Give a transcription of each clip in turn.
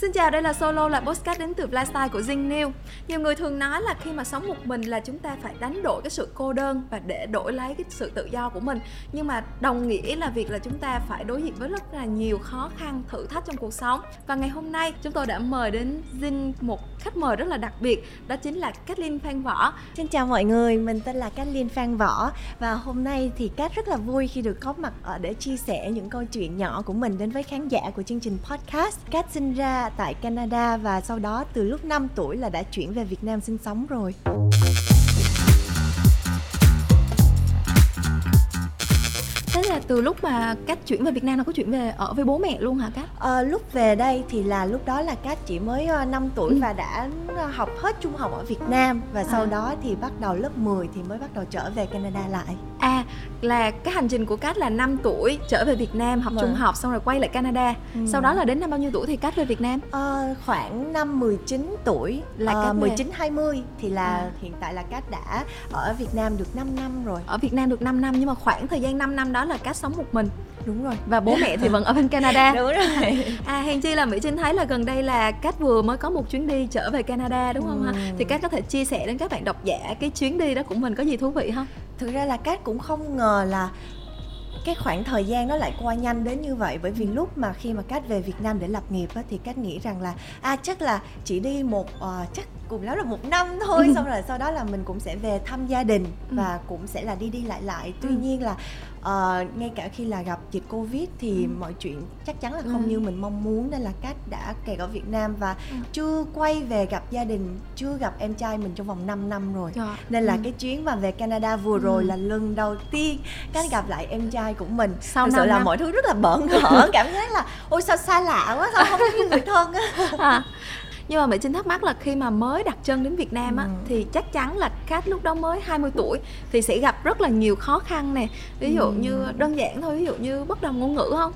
Xin chào, đây là Solo, là podcast đến từ Lifestyle của Zing New. Nhiều người thường nói là khi mà sống một mình là chúng ta phải đánh đổi cái sự cô đơn và để đổi lấy cái sự tự do của mình. Nhưng mà đồng nghĩa là việc là chúng ta phải đối diện với rất là nhiều khó khăn, thử thách trong cuộc sống. Và ngày hôm nay chúng tôi đã mời đến Zing một khách mời rất là đặc biệt, đó chính là Kathleen Phan Võ. Xin chào mọi người, mình tên là Kathleen Phan Võ và hôm nay thì Cát rất là vui khi được có mặt ở để chia sẻ những câu chuyện nhỏ của mình đến với khán giả của chương trình podcast. Cát sinh ra tại Canada và sau đó từ lúc 5 tuổi là đã chuyển về Việt Nam sinh sống rồi. Thế là từ lúc mà Cát chuyển về Việt Nam nó có chuyển về ở với bố mẹ luôn hả Cát? À, lúc về đây thì là lúc đó là Cát chỉ mới 5 ờ, tuổi ừ. và đã học hết trung học ở Việt Nam và sau à. đó thì bắt đầu lớp 10 thì mới bắt đầu trở về Canada lại. À là cái hành trình của Cát là 5 tuổi trở về Việt Nam học vâng. trung học xong rồi quay lại Canada. Ừ. Sau đó là đến năm bao nhiêu tuổi thì Cát về Việt Nam? À, khoảng năm 19 tuổi là Cát à, 19 20 thì là à. hiện tại là Cát đã ở Việt Nam được 5 năm rồi. Ở Việt Nam được 5 năm nhưng mà khoảng thời gian 5 năm đó là Cát sống một mình đúng rồi và bố mẹ thì vẫn ở bên Canada đúng rồi à hèn chi là Mỹ Trinh thấy là gần đây là Cát vừa mới có một chuyến đi trở về Canada đúng không ừ. ha thì Cát có thể chia sẻ đến các bạn độc giả cái chuyến đi đó của mình có gì thú vị không thực ra là Cát cũng không ngờ là cái khoảng thời gian nó lại qua nhanh đến như vậy bởi vì lúc mà khi mà Cát về Việt Nam để lập nghiệp á, thì Cát nghĩ rằng là à chắc là chỉ đi một uh, chắc cùng lắm là một năm thôi ừ. xong rồi sau đó là mình cũng sẽ về thăm gia đình ừ. và cũng sẽ là đi đi lại lại tuy ừ. nhiên là uh, ngay cả khi là gặp dịch covid thì ừ. mọi chuyện chắc chắn là không ừ. như mình mong muốn nên là cát đã kẹt ở việt nam và ừ. chưa quay về gặp gia đình chưa gặp em trai mình trong vòng 5 năm rồi Trời. nên là ừ. cái chuyến mà về canada vừa rồi ừ. là lần đầu tiên cát gặp lại em trai của mình sau thực sự là năm. mọi thứ rất là bận ngỡ cảm thấy là ôi sao xa lạ quá sao không như người thân á à nhưng mà mỹ trinh thắc mắc là khi mà mới đặt chân đến việt nam á ừ. thì chắc chắn là cát lúc đó mới 20 tuổi thì sẽ gặp rất là nhiều khó khăn nè ví dụ ừ. như đơn giản thôi ví dụ như bất đồng ngôn ngữ không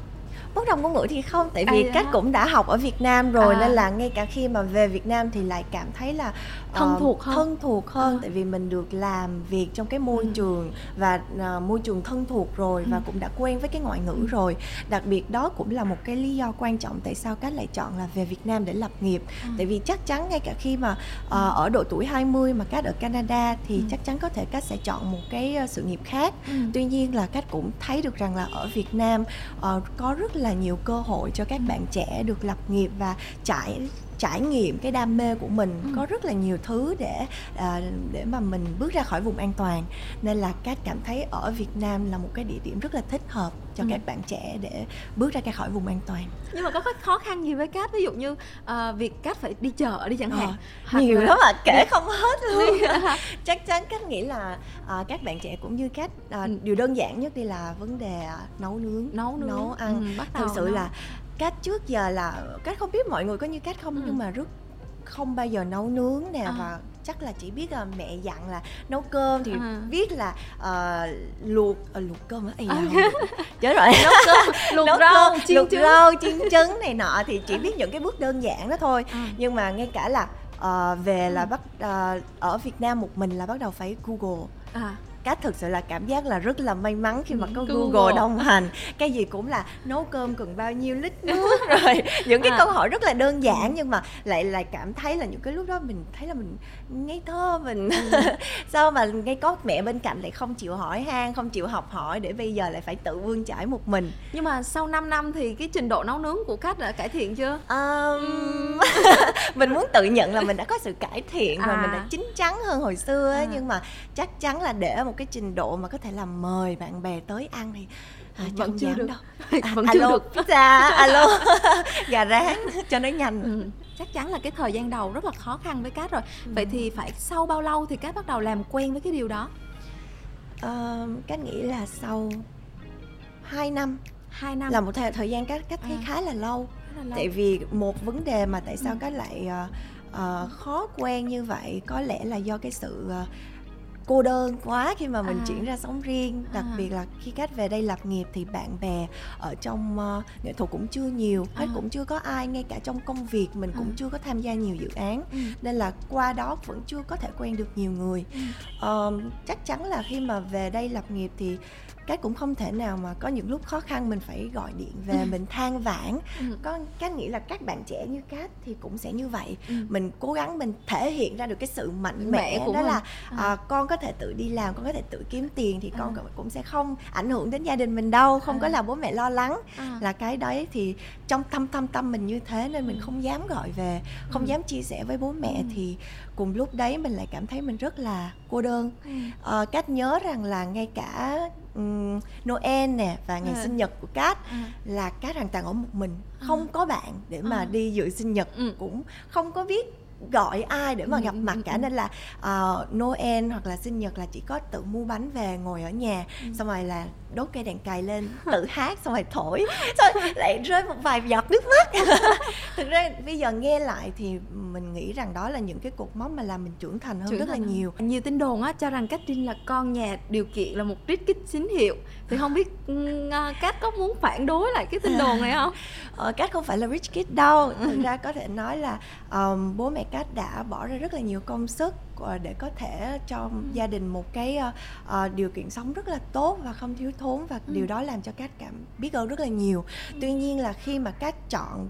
bất đồng ngôn ngữ thì không tại vì à, cũng đã học ở Việt Nam rồi à. nên là ngay cả khi mà về Việt Nam thì lại cảm thấy là thân uh, thuộc hơn thân thuộc hơn à. tại vì mình được làm việc trong cái môi ừ. trường và uh, môi trường thân thuộc rồi ừ. và cũng đã quen với cái ngoại ngữ ừ. rồi đặc biệt đó cũng là một cái lý do quan trọng tại sao cách lại chọn là về Việt Nam để lập nghiệp ừ. tại vì chắc chắn ngay cả khi mà uh, ở độ tuổi 20 mà cách ở Canada thì ừ. chắc chắn có thể cách sẽ chọn một cái sự nghiệp khác ừ. tuy nhiên là cách cũng thấy được rằng là ở Việt Nam uh, có rất là nhiều cơ hội cho các bạn trẻ được lập nghiệp và trải trải nghiệm cái đam mê của mình ừ. có rất là nhiều thứ để à, để mà mình bước ra khỏi vùng an toàn nên là cát cảm thấy ở Việt Nam là một cái địa điểm rất là thích hợp cho ừ. các bạn trẻ để bước ra ra khỏi vùng an toàn nhưng mà có khó khăn gì với cát ví dụ như uh, việc cát phải đi chợ đi chẳng ờ, hạn ờ, nhiều là... lắm mà kể không hết luôn chắc chắn cát nghĩ là uh, các bạn trẻ cũng như cát uh, ừ. điều đơn giản nhất đi là vấn đề uh, nấu nướng nấu nướng nấu ăn ừ, bắt thực sự nấu. là cách trước giờ là cách không biết mọi người có như cách không ừ. nhưng mà rất không bao giờ nấu nướng nè à. và chắc là chỉ biết là mẹ dặn là nấu cơm thì à. biết là uh, luộc uh, luộc cơm á à. chết rồi nấu cơm luộc nấu rau cơm, chiên luộc trứng. rau chiên trứng này nọ thì chỉ biết những cái bước đơn giản đó thôi à. nhưng mà ngay cả là uh, về là bắt uh, ở Việt Nam một mình là bắt đầu phải Google à cách thực sự là cảm giác là rất là may mắn khi mà có Google, Google đồng hành cái gì cũng là nấu cơm cần bao nhiêu lít nước rồi những cái à. câu hỏi rất là đơn giản ừ. nhưng mà lại lại cảm thấy là những cái lúc đó mình thấy là mình ngây thơ mình ừ. sao mà ngay có mẹ bên cạnh lại không chịu hỏi han không chịu học hỏi để bây giờ lại phải tự vươn trải một mình nhưng mà sau 5 năm thì cái trình độ nấu nướng của khách đã cải thiện chưa um, mình muốn tự nhận là mình đã có sự cải thiện à. và mình đã chín chắn hơn hồi xưa à. nhưng mà chắc chắn là để một một cái trình độ mà có thể làm mời bạn bè tới ăn thì à, vẫn chưa được đâu. À, vẫn alo, chưa được pizza alo gà rán cho nó nhanh ừ. chắc chắn là cái thời gian đầu rất là khó khăn với cát rồi ừ. vậy thì phải sau bao lâu thì cát bắt đầu làm quen với cái điều đó uh, cát nghĩ là sau 2 năm hai năm là một thời, thời gian cát cát thấy à. khá là lâu là lâu. tại vì một vấn đề mà tại sao ừ. cát lại uh, uh, khó quen như vậy có lẽ là do cái sự uh, cô đơn quá khi mà mình à. chuyển ra sống riêng đặc à. biệt là khi cách về đây lập nghiệp thì bạn bè ở trong uh, nghệ thuật cũng chưa nhiều hết à. cũng chưa có ai ngay cả trong công việc mình cũng à. chưa có tham gia nhiều dự án ừ. nên là qua đó vẫn chưa có thể quen được nhiều người ừ. uh, chắc chắn là khi mà về đây lập nghiệp thì cái cũng không thể nào mà có những lúc khó khăn mình phải gọi điện về ừ. mình than vãn ừ. có cách nghĩ là các bạn trẻ như cát thì cũng sẽ như vậy ừ. mình cố gắng mình thể hiện ra được cái sự mạnh mẽ, đó mình. là à. À, con có thể tự đi làm con có thể tự kiếm tiền thì con à. cũng sẽ không ảnh hưởng đến gia đình mình đâu không à. có là bố mẹ lo lắng à. là cái đấy thì trong tâm tâm tâm mình như thế nên mình ừ. không dám gọi về không ừ. dám chia sẻ với bố mẹ ừ. thì cùng lúc đấy mình lại cảm thấy mình rất là cô đơn ừ. à, cách nhớ rằng là ngay cả um, Noel nè và ngày ừ. sinh nhật của Cát ừ. là Cát hoàn toàn ở một mình không ừ. có bạn để mà ừ. đi dự sinh nhật ừ. cũng không có biết gọi ai để mà gặp mặt cả nên là uh, Noel hoặc là sinh nhật là chỉ có tự mua bánh về ngồi ở nhà xong rồi là đốt cây đèn cày lên tự hát xong rồi thổi. Xong lại rơi một vài giọt nước mắt. Thực ra bây giờ nghe lại thì mình nghĩ rằng đó là những cái cột mốc mà làm mình trưởng thành hơn trưởng rất thành là nhiều. Nhiều tin đồn á cho rằng cách trinh là con nhà điều kiện là một trích kích tín hiệu. Thì không biết cát có muốn phản đối lại cái tin đồn này không? Ờ, cát không phải là rich kid đâu. Thực ra có thể nói là um, bố mẹ cát đã bỏ ra rất là nhiều công sức để có thể cho ừ. gia đình một cái uh, điều kiện sống rất là tốt và không thiếu thốn và ừ. điều đó làm cho các cảm biết ơn rất là nhiều ừ. tuy nhiên là khi mà các chọn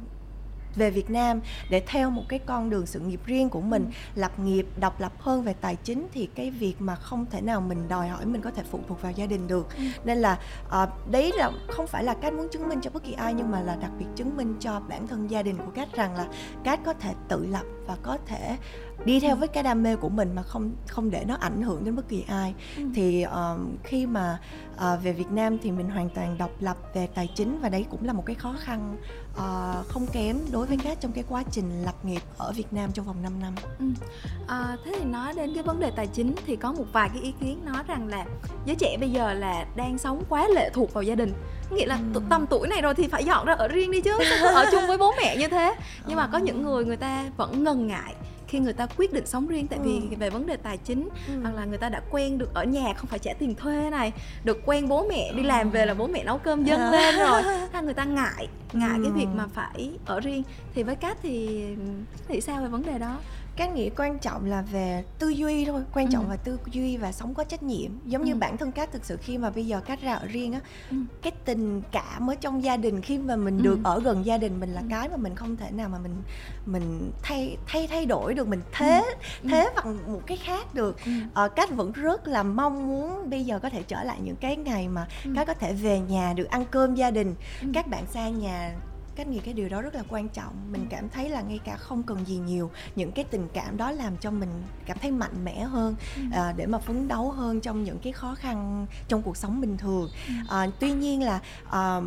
về Việt Nam để theo một cái con đường sự nghiệp riêng của mình ừ. lập nghiệp độc lập hơn về tài chính thì cái việc mà không thể nào mình đòi hỏi mình có thể phụ thuộc vào gia đình được ừ. nên là uh, đấy là không phải là cách muốn chứng minh cho bất kỳ ai nhưng mà là đặc biệt chứng minh cho bản thân gia đình của cát rằng là cát có thể tự lập và có thể đi theo với cái đam mê của mình mà không không để nó ảnh hưởng đến bất kỳ ai ừ. thì um, khi mà uh, về Việt Nam thì mình hoàn toàn độc lập về tài chính và đấy cũng là một cái khó khăn uh, không kém đối với các trong cái quá trình lập nghiệp ở Việt Nam trong vòng 5 năm. Ừ. À, thế thì nói đến cái vấn đề tài chính thì có một vài cái ý kiến nói rằng là giới trẻ bây giờ là đang sống quá lệ thuộc vào gia đình nghĩa là ừ. tầm tuổi này rồi thì phải dọn ra ở riêng đi chứ ở chung với bố mẹ như thế nhưng mà có những người người ta vẫn ngần ngại khi người ta quyết định sống riêng tại vì ừ. về vấn đề tài chính ừ. hoặc là người ta đã quen được ở nhà không phải trả tiền thuê này được quen bố mẹ đi làm về là bố mẹ nấu cơm dâng à. lên rồi hay người ta ngại ngại ừ. cái việc mà phải ở riêng thì với cát thì nghĩ sao về vấn đề đó cái nghĩ quan trọng là về tư duy thôi quan trọng ừ. là tư duy và sống có trách nhiệm giống ừ. như bản thân cát thực sự khi mà bây giờ cát ra ở riêng á ừ. cái tình cảm ở trong gia đình khi mà mình ừ. được ở gần gia đình mình là ừ. cái mà mình không thể nào mà mình mình thay thay thay đổi được mình thế ừ. thế ừ. bằng một cái khác được ừ. ờ, cát vẫn rất là mong muốn bây giờ có thể trở lại những cái ngày mà ừ. cát có thể về nhà được ăn cơm gia đình ừ. các bạn xa nhà cách nghĩ cái điều đó rất là quan trọng. Mình cảm thấy là ngay cả không cần gì nhiều những cái tình cảm đó làm cho mình cảm thấy mạnh mẽ hơn ừ. à, để mà phấn đấu hơn trong những cái khó khăn trong cuộc sống bình thường. À, tuy nhiên là à,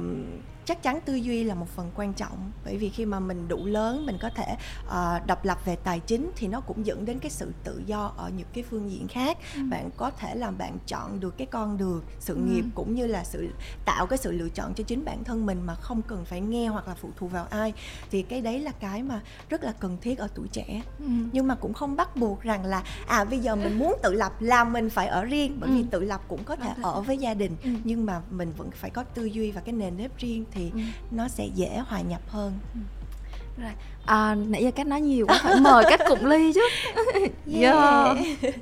chắc chắn tư duy là một phần quan trọng bởi vì khi mà mình đủ lớn mình có thể uh, độc lập về tài chính thì nó cũng dẫn đến cái sự tự do ở những cái phương diện khác ừ. bạn có thể làm bạn chọn được cái con đường sự ừ. nghiệp cũng như là sự tạo cái sự lựa chọn cho chính bản thân mình mà không cần phải nghe hoặc là phụ thuộc vào ai thì cái đấy là cái mà rất là cần thiết ở tuổi trẻ ừ. nhưng mà cũng không bắt buộc rằng là à bây giờ mình muốn tự lập là mình phải ở riêng bởi ừ. vì tự lập cũng có thể ở với gia đình ừ. nhưng mà mình vẫn phải có tư duy và cái nền nếp riêng thì ừ. nó sẽ dễ hòa nhập hơn ừ. rồi à, nãy giờ cách nói nhiều quá phải mời cách cụng ly chứ yeah. yeah.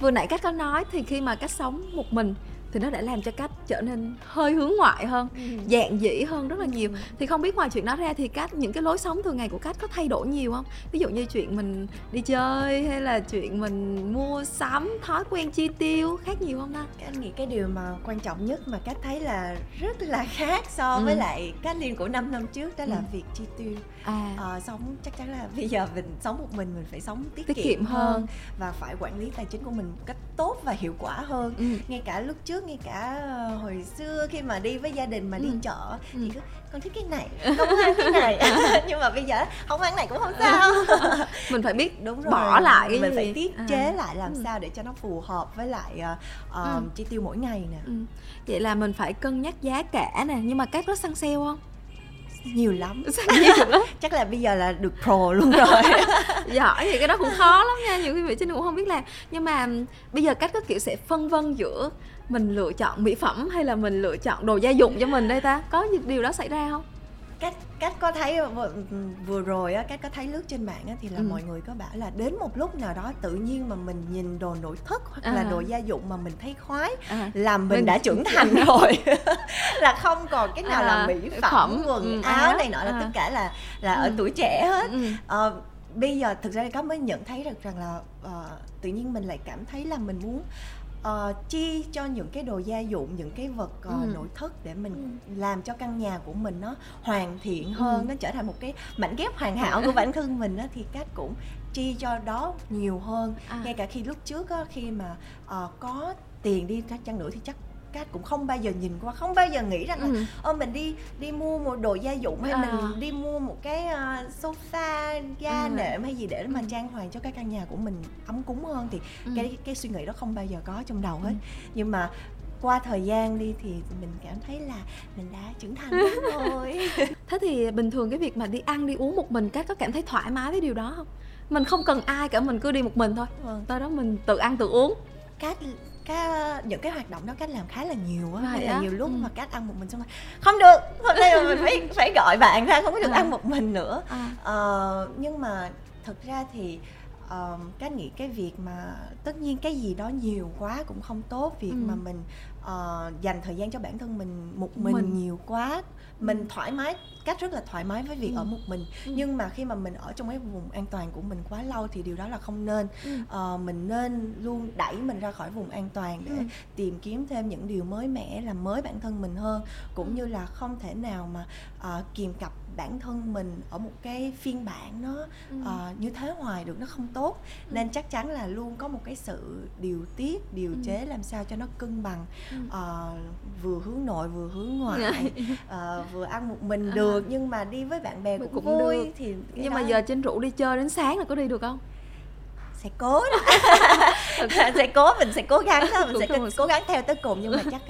vừa nãy cách có nói thì khi mà cách sống một mình thì nó đã làm cho cách trở nên hơi hướng ngoại hơn ừ. dạng dĩ hơn rất là nhiều ừ. thì không biết ngoài chuyện đó ra thì cách những cái lối sống thường ngày của cách có thay đổi nhiều không ví dụ như chuyện mình đi chơi hay là chuyện mình mua sắm thói quen chi tiêu khác nhiều không ta anh nghĩ cái điều mà quan trọng nhất mà cách thấy là rất là khác so ừ. với lại cách liên của 5 năm trước đó là ừ. việc chi tiêu à. à, sống chắc chắn là bây giờ mình sống một mình mình phải sống tiết, tiết kiệm, kiệm hơn. hơn và phải quản lý tài chính của mình một cách tốt và hiệu quả hơn ừ. ngay cả lúc trước ngay cả ờ, hồi xưa khi mà đi với gia đình mà đi ừ. chợ ừ. thì cứ con thích cái này không ăn cái này nhưng mà bây giờ không ăn này cũng không sao mình phải biết đúng rồi bỏ lại mình gì? phải tiết à. chế lại làm ừ. sao để cho nó phù hợp với lại uh, ừ. chi tiêu mỗi ngày nè ừ. vậy là mình phải cân nhắc giá cả nè nhưng mà các có săn sale không nhiều lắm chắc là bây giờ là được pro luôn rồi giỏi thì cái đó cũng khó lắm nha nhiều khi vị trinh cũng không biết làm nhưng mà bây giờ cách có kiểu sẽ phân vân giữa mình lựa chọn mỹ phẩm hay là mình lựa chọn đồ gia dụng cho mình đây ta có những điều đó xảy ra không cách cách có thấy vừa, vừa rồi á cách có thấy lướt trên mạng á thì là ừ. mọi người có bảo là đến một lúc nào đó tự nhiên mà mình nhìn đồ nội thất hoặc à. là đồ gia dụng mà mình thấy khoái à. là mình, mình đã trưởng thành rồi là không còn cái nào à. là mỹ phẩm, phẩm quần ừ, áo này nọ là à. tất cả là là ừ. ở tuổi trẻ hết ừ. à, bây giờ thực ra có mới nhận thấy được rằng là uh, tự nhiên mình lại cảm thấy là mình muốn uh, chi cho những cái đồ gia dụng những cái vật uh, ừ. nội thất để mình ừ. làm cho căn nhà của mình nó hoàn thiện hơn ừ. nó trở thành một cái mảnh ghép hoàn hảo của bản thân mình á, thì cách cũng chi cho đó nhiều hơn à. ngay cả khi lúc trước á, khi mà uh, có tiền đi chăng nữa thì chắc cát cũng không bao giờ nhìn qua không bao giờ nghĩ rằng là ừ. ô mình đi đi mua một đồ gia dụng hay à. mình đi mua một cái uh, sofa ga ừ. nệm hay gì để mà ừ. trang hoàng cho cái căn nhà của mình ấm cúng hơn thì ừ. cái cái suy nghĩ đó không bao giờ có trong đầu hết ừ. nhưng mà qua thời gian đi thì mình cảm thấy là mình đã trưởng thành rồi thế thì bình thường cái việc mà đi ăn đi uống một mình cát có cảm thấy thoải mái với điều đó không mình không cần ai cả mình cứ đi một mình thôi vâng. tới đó mình tự ăn tự uống cát cái những cái hoạt động đó cách làm khá là nhiều á hay là nhiều lúc ừ. mà cách ăn một mình xong rồi không được hôm nay mình phải phải gọi bạn ra không có được à. ăn một mình nữa à. ờ, nhưng mà thực ra thì uh, cách nghĩ cái việc mà tất nhiên cái gì đó nhiều quá cũng không tốt việc ừ. mà mình uh, dành thời gian cho bản thân mình một mình, mình. nhiều quá mình thoải mái cách rất là thoải mái với việc ừ. ở một mình ừ. nhưng mà khi mà mình ở trong cái vùng an toàn của mình quá lâu thì điều đó là không nên ừ. uh, mình nên luôn đẩy mình ra khỏi vùng an toàn để ừ. tìm kiếm thêm những điều mới mẻ làm mới bản thân mình hơn cũng ừ. như là không thể nào mà uh, kìm cặp bản thân mình ở một cái phiên bản nó ừ. uh, như thế hoài được nó không tốt ừ. nên chắc chắn là luôn có một cái sự điều tiết điều ừ. chế làm sao cho nó cân bằng ừ. uh, vừa hướng nội vừa hướng ngoại uh, vừa ăn một mình à. được nhưng mà đi với bạn bè cũng, cũng vui được. thì nhưng đó... mà giờ trên rượu đi chơi đến sáng là có đi được không sẽ cố đó sẽ cố mình sẽ cố gắng đó mình sẽ cố gắng theo tới cùng nhưng mà chắc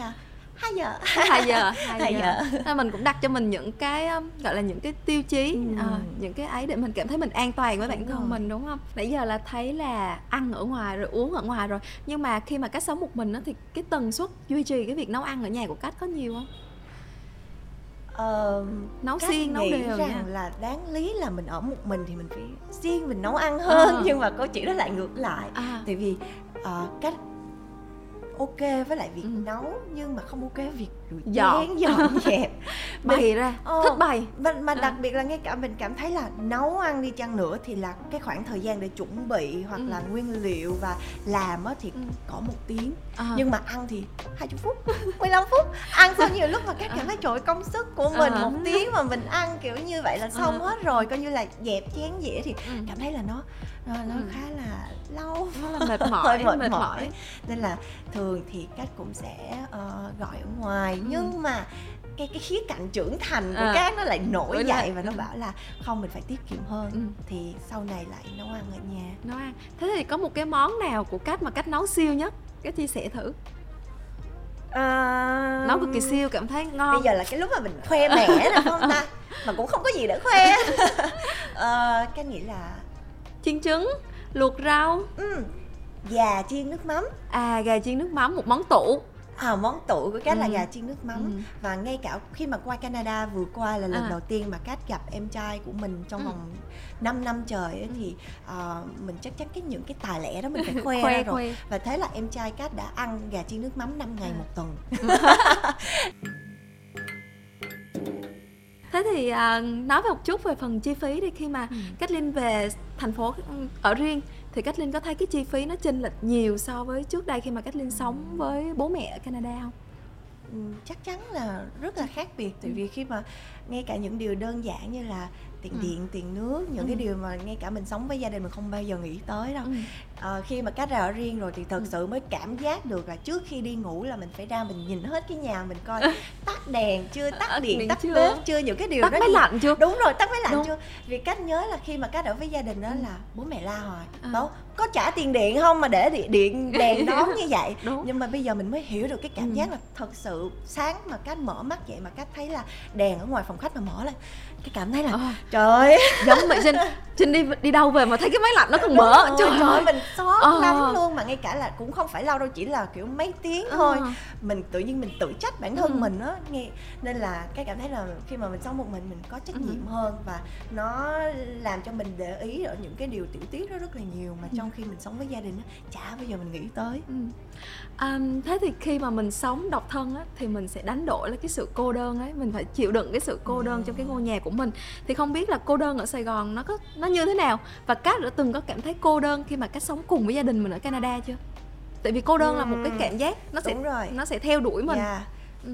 2 giờ 2 giờ 2, 2 giờ, giờ. mình cũng đặt cho mình những cái um, gọi là những cái tiêu chí ừ. à, những cái ấy để mình cảm thấy mình an toàn với bản thân rồi. mình đúng không nãy giờ là thấy là ăn ở ngoài rồi uống ở ngoài rồi nhưng mà khi mà cách sống một mình đó thì cái tần suất duy trì cái việc nấu ăn ở nhà của cách có nhiều không uh, nấu xiên nấu đều rằng nha. là đáng lý là mình ở một mình thì mình phải riêng mình nấu ăn hơn à. nhưng mà câu chuyện đó lại ngược lại à. tại vì uh, cách ok với lại việc ừ. nấu nhưng mà không ok với việc dọn dọn dẹp bày ra ờ, thích bày mà, mà à. đặc biệt là ngay cả mình cảm thấy là nấu ăn đi chăng nữa thì là cái khoảng thời gian để chuẩn bị hoặc ừ. là nguyên liệu và làm á thì ừ. có một tiếng à. nhưng mà ăn thì 20 phút 15 phút ăn xong nhiều lúc mà các cảm thấy trời công sức của mình à. một tiếng mà mình ăn kiểu như vậy là xong à. hết rồi coi như là dẹp chén dĩa thì ừ. cảm thấy là nó nó, nó ừ. khá là lâu nó là mệt mỏi mệt, mệt mỏi nên là thường thì cách cũng sẽ uh, gọi ở ngoài ừ. nhưng mà cái cái khía cạnh trưởng thành của à. các nó lại nổi dậy và nó ừ. bảo là không mình phải tiết kiệm hơn. Ừ. thì sau này lại nấu ăn ở nhà. Nấu ăn. Thế thì có một cái món nào của cách mà cách nấu siêu nhất? Cái chia sẻ thử. À... nấu cực kỳ siêu cảm thấy ngon. bây giờ là cái lúc mà mình khoe mẻ nè không ta? Mà cũng không có gì để khoe. À, cái nghĩ là chiên trứng luộc rau. Ừ gà chiên nước mắm. À gà chiên nước mắm một món tủ à, món tủ của cát ừ. là gà chiên nước mắm ừ. và ngay cả khi mà qua Canada vừa qua là lần à. đầu tiên mà cát gặp em trai của mình trong ừ. vòng 5 năm trời ấy, ừ. thì uh, mình chắc chắn cái những cái tài lẻ đó mình phải khoe, khoe ra rồi khoe. và thế là em trai cát đã ăn gà chiên nước mắm 5 ngày à. một tuần thế thì uh, nói về một chút về phần chi phí đi khi mà ừ. cách linh về thành phố ở riêng thì cách linh có thấy cái chi phí nó chênh lệch nhiều so với trước đây khi mà cách linh sống với bố mẹ ở canada không? Chắc chắn là rất là khác biệt. Tại vì khi mà ngay cả những điều đơn giản như là tiền ừ. điện tiền nước những ừ. cái điều mà ngay cả mình sống với gia đình mình không bao giờ nghĩ tới đâu ừ. à, khi mà cách ra ở riêng rồi thì thật ừ. sự mới cảm giác được là trước khi đi ngủ là mình phải ra mình nhìn hết cái nhà mình coi tắt đèn chưa tắt điện tắt chưa? bếp chưa những cái điều tắt đó máy lạnh chưa đúng rồi tắt máy lạnh đúng. chưa vì cách nhớ là khi mà cách ở với gia đình đó là bố mẹ la hoài à. Đâu, có trả tiền điện không mà để điện, điện đèn đóm như vậy đúng. nhưng mà bây giờ mình mới hiểu được cái cảm ừ. giác là thật sự sáng mà cách mở mắt vậy mà cách thấy là đèn ở ngoài phòng khách mà mở lên cái cảm thấy là à. trời giống vậy trinh trinh đi đi đâu về mà thấy cái máy lạnh nó còn mở trời ơi mình xót Ờ. lắm luôn mà ngay cả là cũng không phải lâu đâu chỉ là kiểu mấy tiếng Ờ. thôi mình tự nhiên mình tự trách bản thân Ừ. mình á nghe nên là cái cảm thấy là khi mà mình sống một mình mình có trách Ừ. nhiệm hơn và nó làm cho mình để ý ở những cái điều tiểu tiết đó rất là nhiều mà Ừ. trong khi mình sống với gia đình á chả bao giờ mình nghĩ tới Ừ. À, thế thì khi mà mình sống độc thân á, thì mình sẽ đánh đổi lấy cái sự cô đơn ấy mình phải chịu đựng cái sự cô đơn trong cái ngôi nhà của mình thì không biết là cô đơn ở Sài Gòn nó có nó như thế nào và Cát đã từng có cảm thấy cô đơn khi mà Cát sống cùng với gia đình mình ở Canada chưa tại vì cô đơn là một cái cảm giác nó sẽ đúng rồi. nó sẽ theo đuổi mình Dạ. ừ.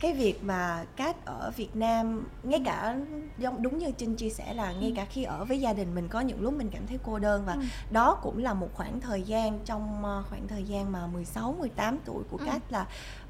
Cái việc mà cát ở Việt Nam ngay cả giống đúng như Trinh chia sẻ là ngay Ừ. cả khi ở với gia đình mình có những lúc mình cảm thấy cô đơn và Ừ. đó cũng là một khoảng thời gian trong ờ, khoảng thời gian mà 16 18 tuổi của Ừ. Cát là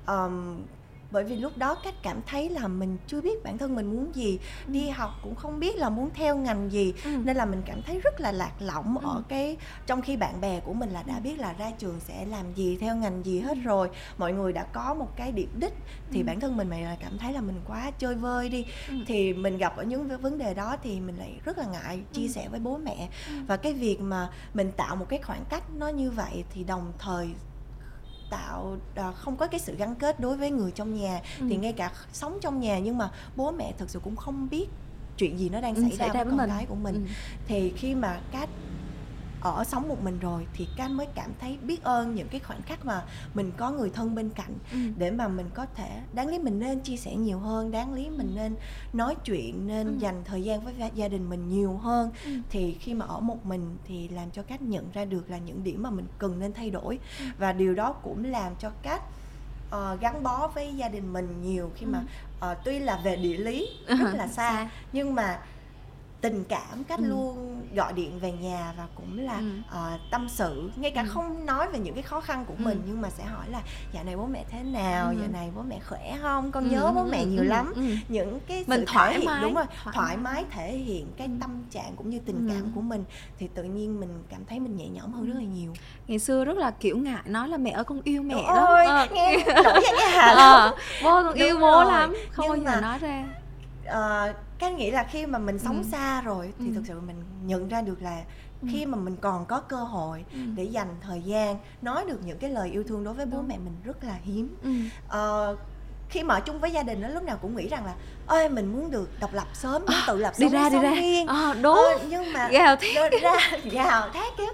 ờm, bởi vì lúc đó Cát cảm thấy là mình chưa biết bản thân mình muốn gì Ừ. đi học cũng không biết là muốn theo ngành gì Ừ. nên là mình cảm thấy rất là lạc lõng Ừ. ở cái trong khi bạn bè của mình là đã biết là ra trường sẽ làm gì theo ngành gì hết rồi mọi người đã có một cái điểm đích thì Ừ. bản thân mình mày là cảm thấy là mình quá chơi vơi đi Ừ. thì mình gặp ở những vấn đề đó thì mình lại rất là ngại chia Ừ. sẻ với bố mẹ Ừ. và cái việc mà mình tạo một cái khoảng cách nó như vậy thì đồng thời tạo à, không có cái sự gắn kết đối với người trong nhà Ừ. thì ngay cả sống trong nhà nhưng mà bố mẹ thực sự cũng không biết chuyện gì nó đang Ừ, xảy, xảy ra, với con mình. cái của mình Ừ. thì khi mà cát ở sống một mình rồi thì cát mới cảm thấy biết ơn những cái khoảnh khắc mà mình có người thân bên cạnh Ừ. để mà mình có thể đáng lý mình nên chia sẻ nhiều hơn đáng lý mình nên nói chuyện nên Ừ. dành thời gian với gia- đình mình nhiều hơn Ừ. thì khi mà ở một mình thì làm cho cách nhận ra được là những điểm mà mình cần nên thay đổi Ừ. và điều đó cũng làm cho cách ờ, gắn bó với gia đình mình nhiều khi mà Ừ. ờ, tuy là về địa lý rất là xa Xa. nhưng mà tình cảm cách Ừ. luôn gọi điện về nhà và cũng là Ừ. ờ, tâm sự ngay cả Ừ. không nói về những cái khó khăn của Ừ. mình nhưng mà sẽ hỏi là dạo này bố mẹ thế nào Ừ. dạo này bố mẹ khỏe không con Ừ, nhớ bố ừ, mẹ ừ, nhiều ừ, lắm ừ. những cái Mình thoải hiện mái, đúng rồi thoải thoải, mái. thể hiện cái Ừ. tâm trạng cũng như tình Ừ. cảm của mình thì tự nhiên mình cảm thấy mình nhẹ nhõm hơn rất là nhiều ngày xưa rất là kiểu ngại nói là mẹ ơi con yêu mẹ Ôi, đó Ờ. nghe nổi da cái hà Ờ, bố con yêu Đúng bố rồi. lắm không Nhưng bao giờ mà- nói ra Ờ, cái nghĩ là khi mà mình sống Ừ. xa rồi thì Ừ. thực sự mình nhận ra được là Ừ. khi mà mình còn có cơ hội Ừ. để dành thời gian nói được những cái lời yêu thương đối với bố Đúng. mẹ mình rất là hiếm ừ. Ờ, khi mà ở chung với gia đình đó lúc nào cũng nghĩ rằng là ơi mình muốn được độc lập sớm muốn tự lập đi sống ra đi sống ra riêng Ờ, đúng Ờ, nhưng mà gào thét ra gào thét kiểu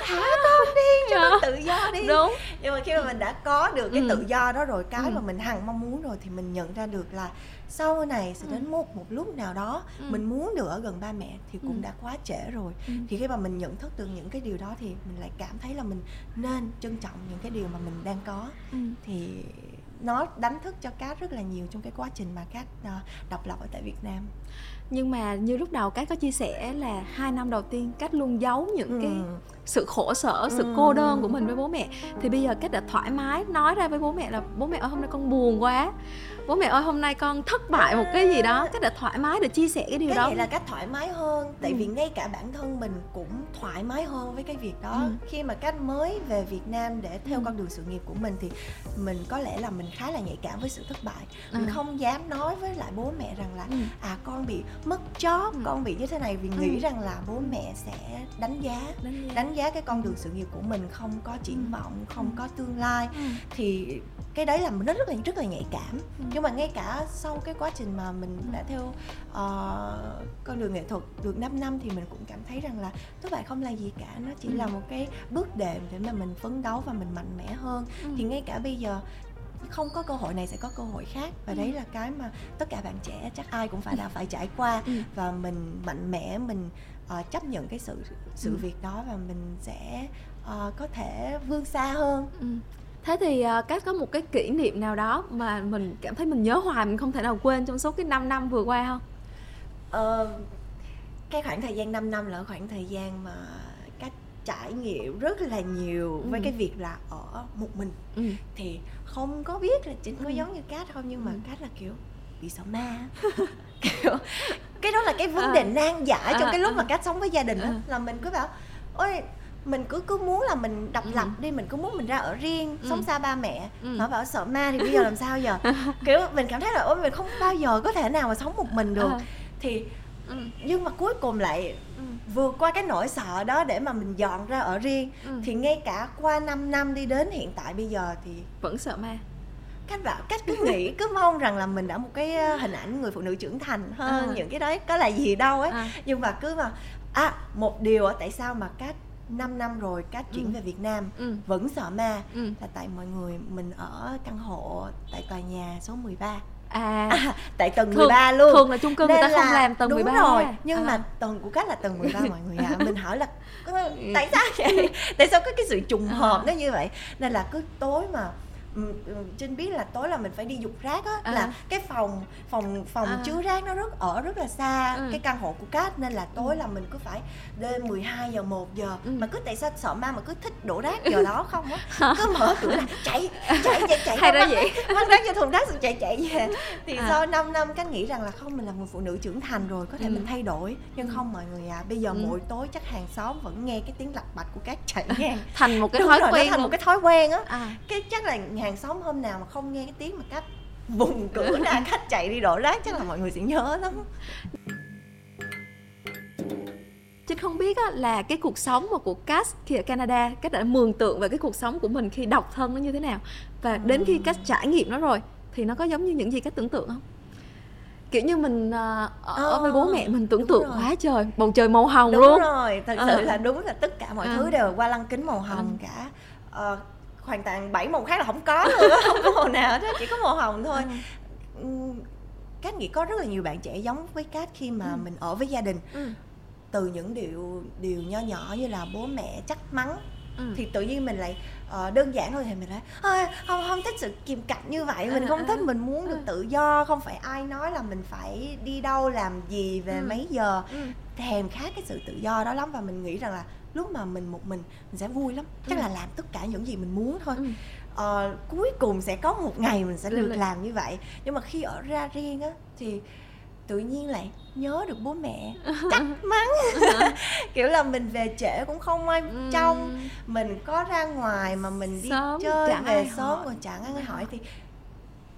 thả con đi cho Ờ. con tự do đi đúng nhưng mà khi mà mình đã có được cái Ừ. tự do đó rồi cái Ừ. mà mình hằng mong muốn rồi thì mình nhận ra được là sau này sẽ Ừ. đến một một lúc nào đó Ừ. mình muốn được ở gần ba mẹ thì cũng Ừ. đã quá trễ rồi Ừ. thì khi mà mình nhận thức được những cái điều đó thì mình lại cảm thấy là mình nên trân trọng những cái điều mà mình đang có Ừ. thì nó đánh thức cho cát rất là nhiều trong cái quá trình mà cát ờ, độc lập ở tại Việt Nam nhưng mà như lúc đầu cát có chia sẻ là hai năm đầu tiên cát luôn giấu những cái Ừ. sự khổ sở sự Ừ. cô đơn của mình với bố mẹ thì bây giờ cát đã thoải mái nói ra với bố mẹ là bố mẹ ơi hôm nay con buồn quá bố mẹ ơi hôm nay con thất bại một cái gì đó cát đã thoải mái để chia sẻ cái điều cái đó này là cách thoải mái hơn tại Ừ. vì ngay cả bản thân mình cũng thoải mái hơn với cái việc đó Ừ. khi mà cách mới về Việt Nam để theo Ừ. con đường sự nghiệp của mình thì mình có lẽ là mình khá là nhạy cảm với sự thất bại mình Ừ. không dám nói với lại bố mẹ rằng là Ừ. à con bị mất job Ừ. con bị như thế này vì Ừ. nghĩ rằng là bố mẹ sẽ đánh giá đánh giá đánh giá cái con đường sự nghiệp của mình không có triển Ừ. vọng không Ừ. có tương lai Ừ. thì cái đấy là mình rất là rất là nhạy cảm Ừ. nhưng mà ngay cả sau cái quá trình mà mình đã theo ờ, con đường nghệ thuật được 5 năm thì mình cũng cảm thấy rằng là thất bại không là gì cả nó chỉ Ừ. là một cái bước đệm để mà mình phấn đấu và mình mạnh mẽ hơn Ừ. thì ngay cả bây giờ không có cơ hội này sẽ có cơ hội khác và Ừ. đấy là cái mà tất cả bạn trẻ chắc ai cũng phải là phải trải qua Ừ. và mình mạnh mẽ mình ờ, chấp nhận cái sự sự Ừ. việc đó và mình sẽ ờ, có thể vươn xa hơn Ừ. Thế thì uh, Cát có một cái kỷ niệm nào đó mà mình cảm thấy mình nhớ hoài mình không thể nào quên trong suốt cái 5 năm vừa qua không? Ờ, cái khoảng thời gian 5 năm là khoảng thời gian mà trải nghiệm rất là nhiều với Ừ. cái việc là ở một mình Ừ. thì không có biết là chính có Ừ. giống như cát không nhưng mà Ừ. cát là kiểu bị sợ ma kiểu cái đó là cái vấn À. đề nan giải trong À, cái lúc à. mà cát sống với gia đình À. là mình cứ bảo ôi mình cứ cứ muốn là mình độc Ừ. lập đi mình cứ muốn mình ra ở riêng Ừ. sống xa ba mẹ Ừ. nó bảo sợ ma thì bây giờ làm sao giờ kiểu mình cảm thấy là ôi mình không bao giờ có thể nào mà sống một mình được À. thì ừ. nhưng mà cuối cùng lại ừ. vượt qua cái nỗi sợ đó để mà mình dọn ra ở riêng ừ. thì ngay cả qua 5 năm đi đến hiện tại bây giờ thì vẫn sợ ma cách bảo cách cứ nghĩ cứ mong rằng là mình đã một cái ờ, hình ảnh người phụ nữ trưởng thành hơn à. những cái đấy có là gì đâu ấy à. nhưng mà cứ mà à một điều tại sao mà cách 5 năm rồi cách chuyển ừ. về Việt Nam ừ. vẫn sợ ma ừ. là tại mọi người mình ở căn hộ tại tòa nhà số 13 À, à tại tầng thường, 13 luôn thường là chung cư Nên người ta không làm tầng đúng 13 rồi nhưng à. mà tầng của cách là tầng 13 mọi người ạ à. mình hỏi là tại sao vậy tại sao có cái sự trùng hợp à. nó như vậy nên là cứ tối mà Ừ, ừ, trinh biết là tối là mình phải đi dục rác á à. là cái phòng phòng phòng à. chứa rác nó rất ở rất là xa ừ. cái căn hộ của cát nên là tối ừ. là mình cứ phải đêm 12 giờ 1 giờ ừ. mà cứ tại sao sợ ma mà cứ thích đổ rác giờ đó không á cứ mở cửa là chạy chạy chạy chạy hay đó vậy mang rác cho thùng rác rồi chạy chạy về thì à. sau 5 năm cách nghĩ rằng là không mình là một phụ nữ trưởng thành rồi có thể ừ. mình thay đổi nhưng ừ. không mọi người à bây giờ ừ. mỗi tối chắc hàng xóm vẫn nghe cái tiếng lặt bạch của các chạy ngang thành một cái Đúng thói rồi, quen thành một cái thói quen á à. cái chắc là hàng xóm hôm nào mà không nghe cái tiếng mà cách vùng cửa ra khách chạy đi đổ rác chắc là mọi người sẽ nhớ lắm Trinh không biết á, là cái cuộc sống mà của Cass khi ở Canada Cách đã mường tượng về cái cuộc sống của mình khi độc thân nó như thế nào Và đến khi Cass trải nghiệm nó rồi Thì nó có giống như những gì Cách tưởng tượng không? kiểu như mình uh, ở oh, với bố mẹ mình tưởng tượng rồi. quá trời bầu trời màu hồng đúng luôn rồi thật sự là đúng là tất cả mọi à. thứ đều qua lăng kính màu hồng à. cả uh, hoàn toàn bảy màu khác là không có luôn không có màu nào hết chỉ có màu hồng thôi ừ. Cát nghĩ có rất là nhiều bạn trẻ giống với Cát khi mà ừ. mình ở với gia đình ừ. từ những điều điều nho nhỏ như là bố mẹ trách mắng ừ. thì tự nhiên mình lại uh, đơn giản thôi thì mình lại không không thích sự kìm cặp như vậy mình không thích mình muốn được tự do không phải ai nói là mình phải đi đâu làm gì về ừ. mấy giờ ừ. thèm khát cái sự tự do đó lắm và mình nghĩ rằng là lúc mà mình một mình mình sẽ vui lắm. Chắc ừ. là làm tất cả những gì mình muốn thôi. Ừ. ờ, cuối cùng sẽ có một ngày mình sẽ được làm như vậy. Nhưng mà khi ở ra riêng á thì tự nhiên lại nhớ được bố mẹ. Chắc mắng kiểu là mình về trễ cũng không ai ừ. trông. Mình có ra ngoài mà mình đi sớm, chơi về sớm còn chẳng ai hỏi thì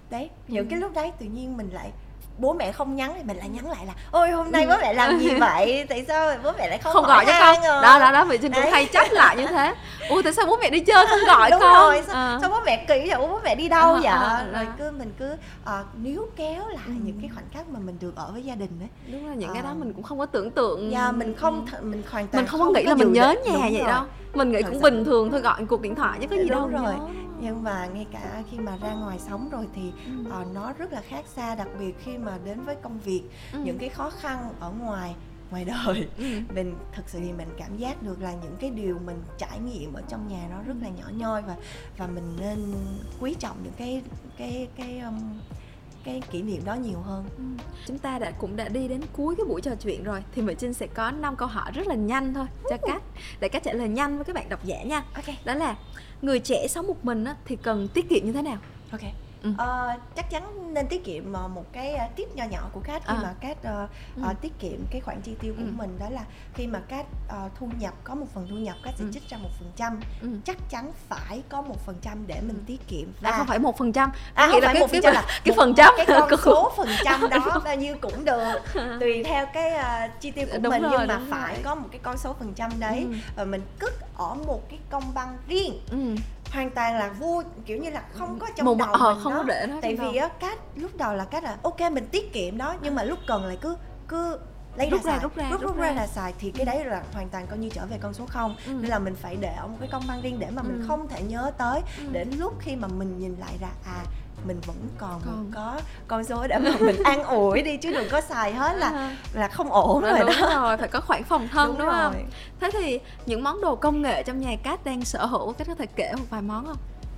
đấy những ừ. cái lúc đấy tự nhiên mình lại bố mẹ không nhắn thì mình lại nhắn lại là ôi hôm nay bố mẹ làm gì vậy? Tại sao bố mẹ lại không, không gọi cho con. rồi? đó đó đó vậy trinh cũng hay trách lại như thế. Ủa tại sao bố mẹ đi chơi không gọi Đúng con? rồi sao, à. sao bố mẹ kỳ vậy? Bố mẹ đi đâu à, vậy? à, rồi cứ mình cứ uh, níu kéo lại ừ. những cái khoảnh khắc mà mình được ở với gia đình đấy đúng là những à. cái đó mình cũng không có tưởng tượng. Dạ mình không th- mình hoàn toàn mình không, không có nghĩ là mình nhớ nhà vậy đâu. Mình nghĩ cũng bình thường thôi gọi cuộc điện thoại chứ có gì đúng đâu rồi nhưng mà ngay cả khi mà ra ngoài sống rồi thì ừ. uh, nó rất là khác xa đặc biệt khi mà đến với công việc ừ. những cái khó khăn ở ngoài ngoài đời ừ. mình thực sự thì mình cảm giác được là những cái điều mình trải nghiệm ở trong nhà nó rất là nhỏ nhoi và và mình nên quý trọng những cái cái cái um, cái kỷ niệm đó nhiều hơn. Ừ. chúng ta đã cũng đã đi đến cuối cái buổi trò chuyện rồi thì Mỹ Trinh sẽ có năm câu hỏi rất là nhanh thôi cho cách để cách trả lời nhanh với các bạn độc giả nha. Okay. đó là người trẻ sống một mình á, thì cần tiết kiệm như thế nào? Ok Ừ. Uh, chắc chắn nên tiết kiệm uh, một cái uh, tip nho nhỏ của Cát khi à. mà Cát uh, ừ. uh, tiết kiệm cái khoản chi tiêu của ừ. mình đó là khi mà Cát uh, thu nhập có một phần thu nhập Cát sẽ ừ. trích ra một phần trăm ừ. chắc chắn phải có một phần trăm để mình ừ. tiết kiệm và à, không phải một phần trăm à, không phải một phần trăm là cái phần trăm cái con số phần trăm đó bao nhiêu cũng được tùy theo cái uh, chi tiêu của đúng mình rồi, nhưng mà phải rồi. có một cái con số phần trăm đấy ừ. và mình cất ở một cái công băng riêng ừ hoàn toàn là vui kiểu như là không có trong Một đầu ờ, mình không đó. có để nó tại vì á cách lúc đầu là cách là ok mình tiết kiệm đó nhưng mà lúc cần lại cứ cứ lấy rút ra, ra rút ra rút, rút, rút ra là xài thì cái đấy là hoàn toàn coi như trở về con số không ừ. nên là mình phải để ở một cái công văn riêng để mà ừ. mình không thể nhớ tới ừ. đến lúc khi mà mình nhìn lại ra à mình vẫn còn, còn. có con số để mà mình an ủi đi chứ đừng có xài hết là à. là không ổn rồi đúng đó rồi phải có khoản phòng thân đúng, đúng không? thế thì những món đồ công nghệ trong nhà cát đang sở hữu cát có thể kể một vài món không?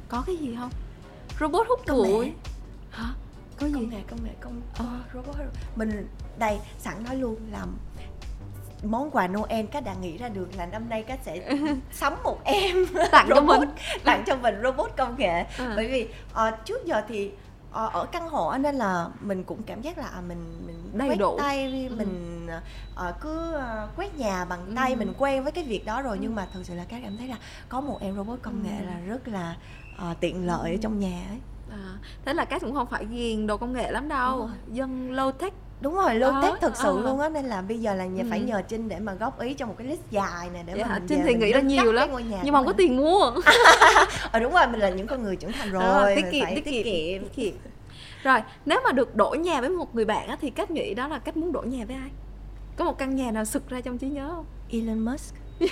Có cái gì không? Robot hút bụi hả? Có gì? công nghệ công nghệ. Công ờ. robot mình đây sẵn nói luôn là món quà Noel các đã nghĩ ra được là năm nay các sẽ sắm một em tặng robot, cho mình tặng cho mình robot công nghệ à. bởi vì uh, trước giờ thì uh, ở căn hộ nên là mình cũng cảm giác là à, mình mình Đầy quét đủ. tay ừ. mình uh, cứ uh, quét nhà bằng tay ừ. mình quen với cái việc đó rồi ừ. nhưng mà thực sự là các cảm thấy là có một em robot công ừ. nghệ là rất là uh, tiện lợi ừ. ở trong nhà ấy à, thế là các cũng không phải ghiền đồ công nghệ lắm đâu dân low tech đúng rồi Ờ, tech thực sự ờ. luôn á nên là bây giờ là nhà phải Ừ. nhờ trinh để mà góp ý cho một cái list dài nè để Dạ mà mình Trinh thì nghĩ ra nhiều lắm, nhưng mà không có tiền mua. Ờ đúng rồi mình là những con người trưởng thành rồi, Rồi, tiết mình kiệm tiết kiệm. tiết kiệm. Rồi nếu mà được đổi nhà với một người bạn á, thì cách nghĩ đó là cách muốn đổi nhà với ai? Có một căn nhà nào sực ra trong trí nhớ không? Elon Musk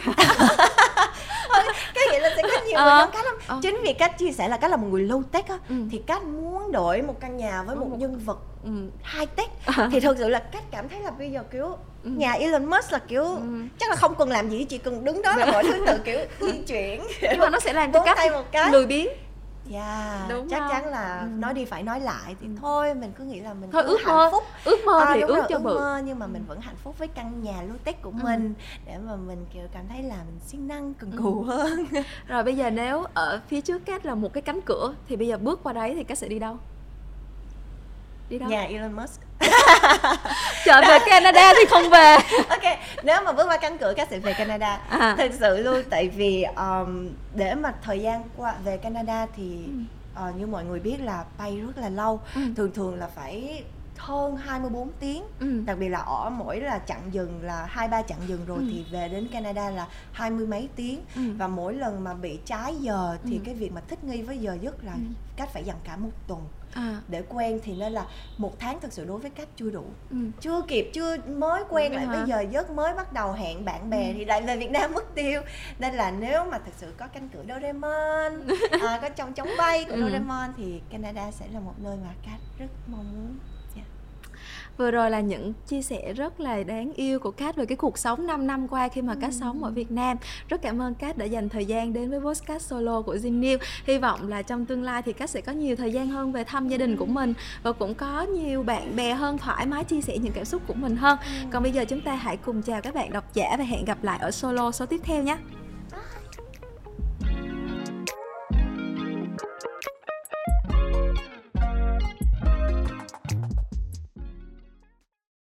cái nghĩa là sẽ có nhiều Ờ, người giống cách lắm ờ. chính vì cách chia sẻ là cách là một người low tech á Ừ. thì cách muốn đổi một căn nhà với một một- nhân vật ừ. high tech thì thực sự là cách cảm thấy là bây giờ kiểu Ừ. nhà Elon Musk là kiểu Ừ. chắc là không cần làm gì chỉ cần đứng đó là mọi thứ tự kiểu di chuyển nhưng mà nó sẽ làm cho cách lười biếng Yeah, Đúng chắc không? chắn là Ừ. nói đi phải nói lại thì Ừ. thôi mình cứ nghĩ là mình thôi cứ ước hạnh mơ phúc ước mơ À, thì ước rồi, cho ước bự mơ nhưng mà mình vẫn hạnh phúc với căn nhà low tech của Ừ. mình để mà mình kiểu cảm thấy là mình siêng năng cần Ừ. cù hơn rồi bây giờ nếu ở phía trước cách là một cái cánh cửa thì bây giờ bước qua đấy thì cách sẽ đi đâu đi đâu nhà Elon Musk trở về Canada thì không về ok nếu mà bước qua cánh cửa các sẽ về Canada À. thực sự luôn tại vì um, để mà thời gian qua về Canada thì Ừ. ờ, như mọi người biết là bay rất là lâu Ừ. thường thường là phải hơn 24 tiếng ừ. đặc biệt là ở mỗi là chặng dừng là hai ba chặng dừng rồi Ừ. thì về đến Canada là hai mươi mấy tiếng Ừ. và mỗi lần mà bị trái giờ thì Ừ. cái việc mà thích nghi với giờ giấc là Ừ. cách phải dành cả một tuần à để quen thì nên là một tháng thực sự đối với cách chưa đủ ừ. chưa kịp chưa mới quen lại hả? với giờ giấc mới bắt đầu hẹn bạn bè Ừ. thì lại về Việt Nam mất tiêu nên là nếu mà thực sự có cánh cửa Doraemon à, có trong chóng bay của Ừ. Doraemon thì Canada sẽ là một nơi mà Kat rất mong muốn. Vừa rồi là những chia sẻ rất là đáng yêu của Cát về cái cuộc sống 5 năm qua khi mà Cát sống ở Việt Nam. Rất cảm ơn Cát đã dành thời gian đến với podcast solo của Jin New. Hy vọng là trong tương lai thì Cát sẽ có nhiều thời gian hơn về thăm gia đình của mình và cũng có nhiều bạn bè hơn thoải mái chia sẻ những cảm xúc của mình hơn. Còn bây giờ chúng ta hãy cùng chào các bạn độc giả và hẹn gặp lại ở solo số tiếp theo nhé.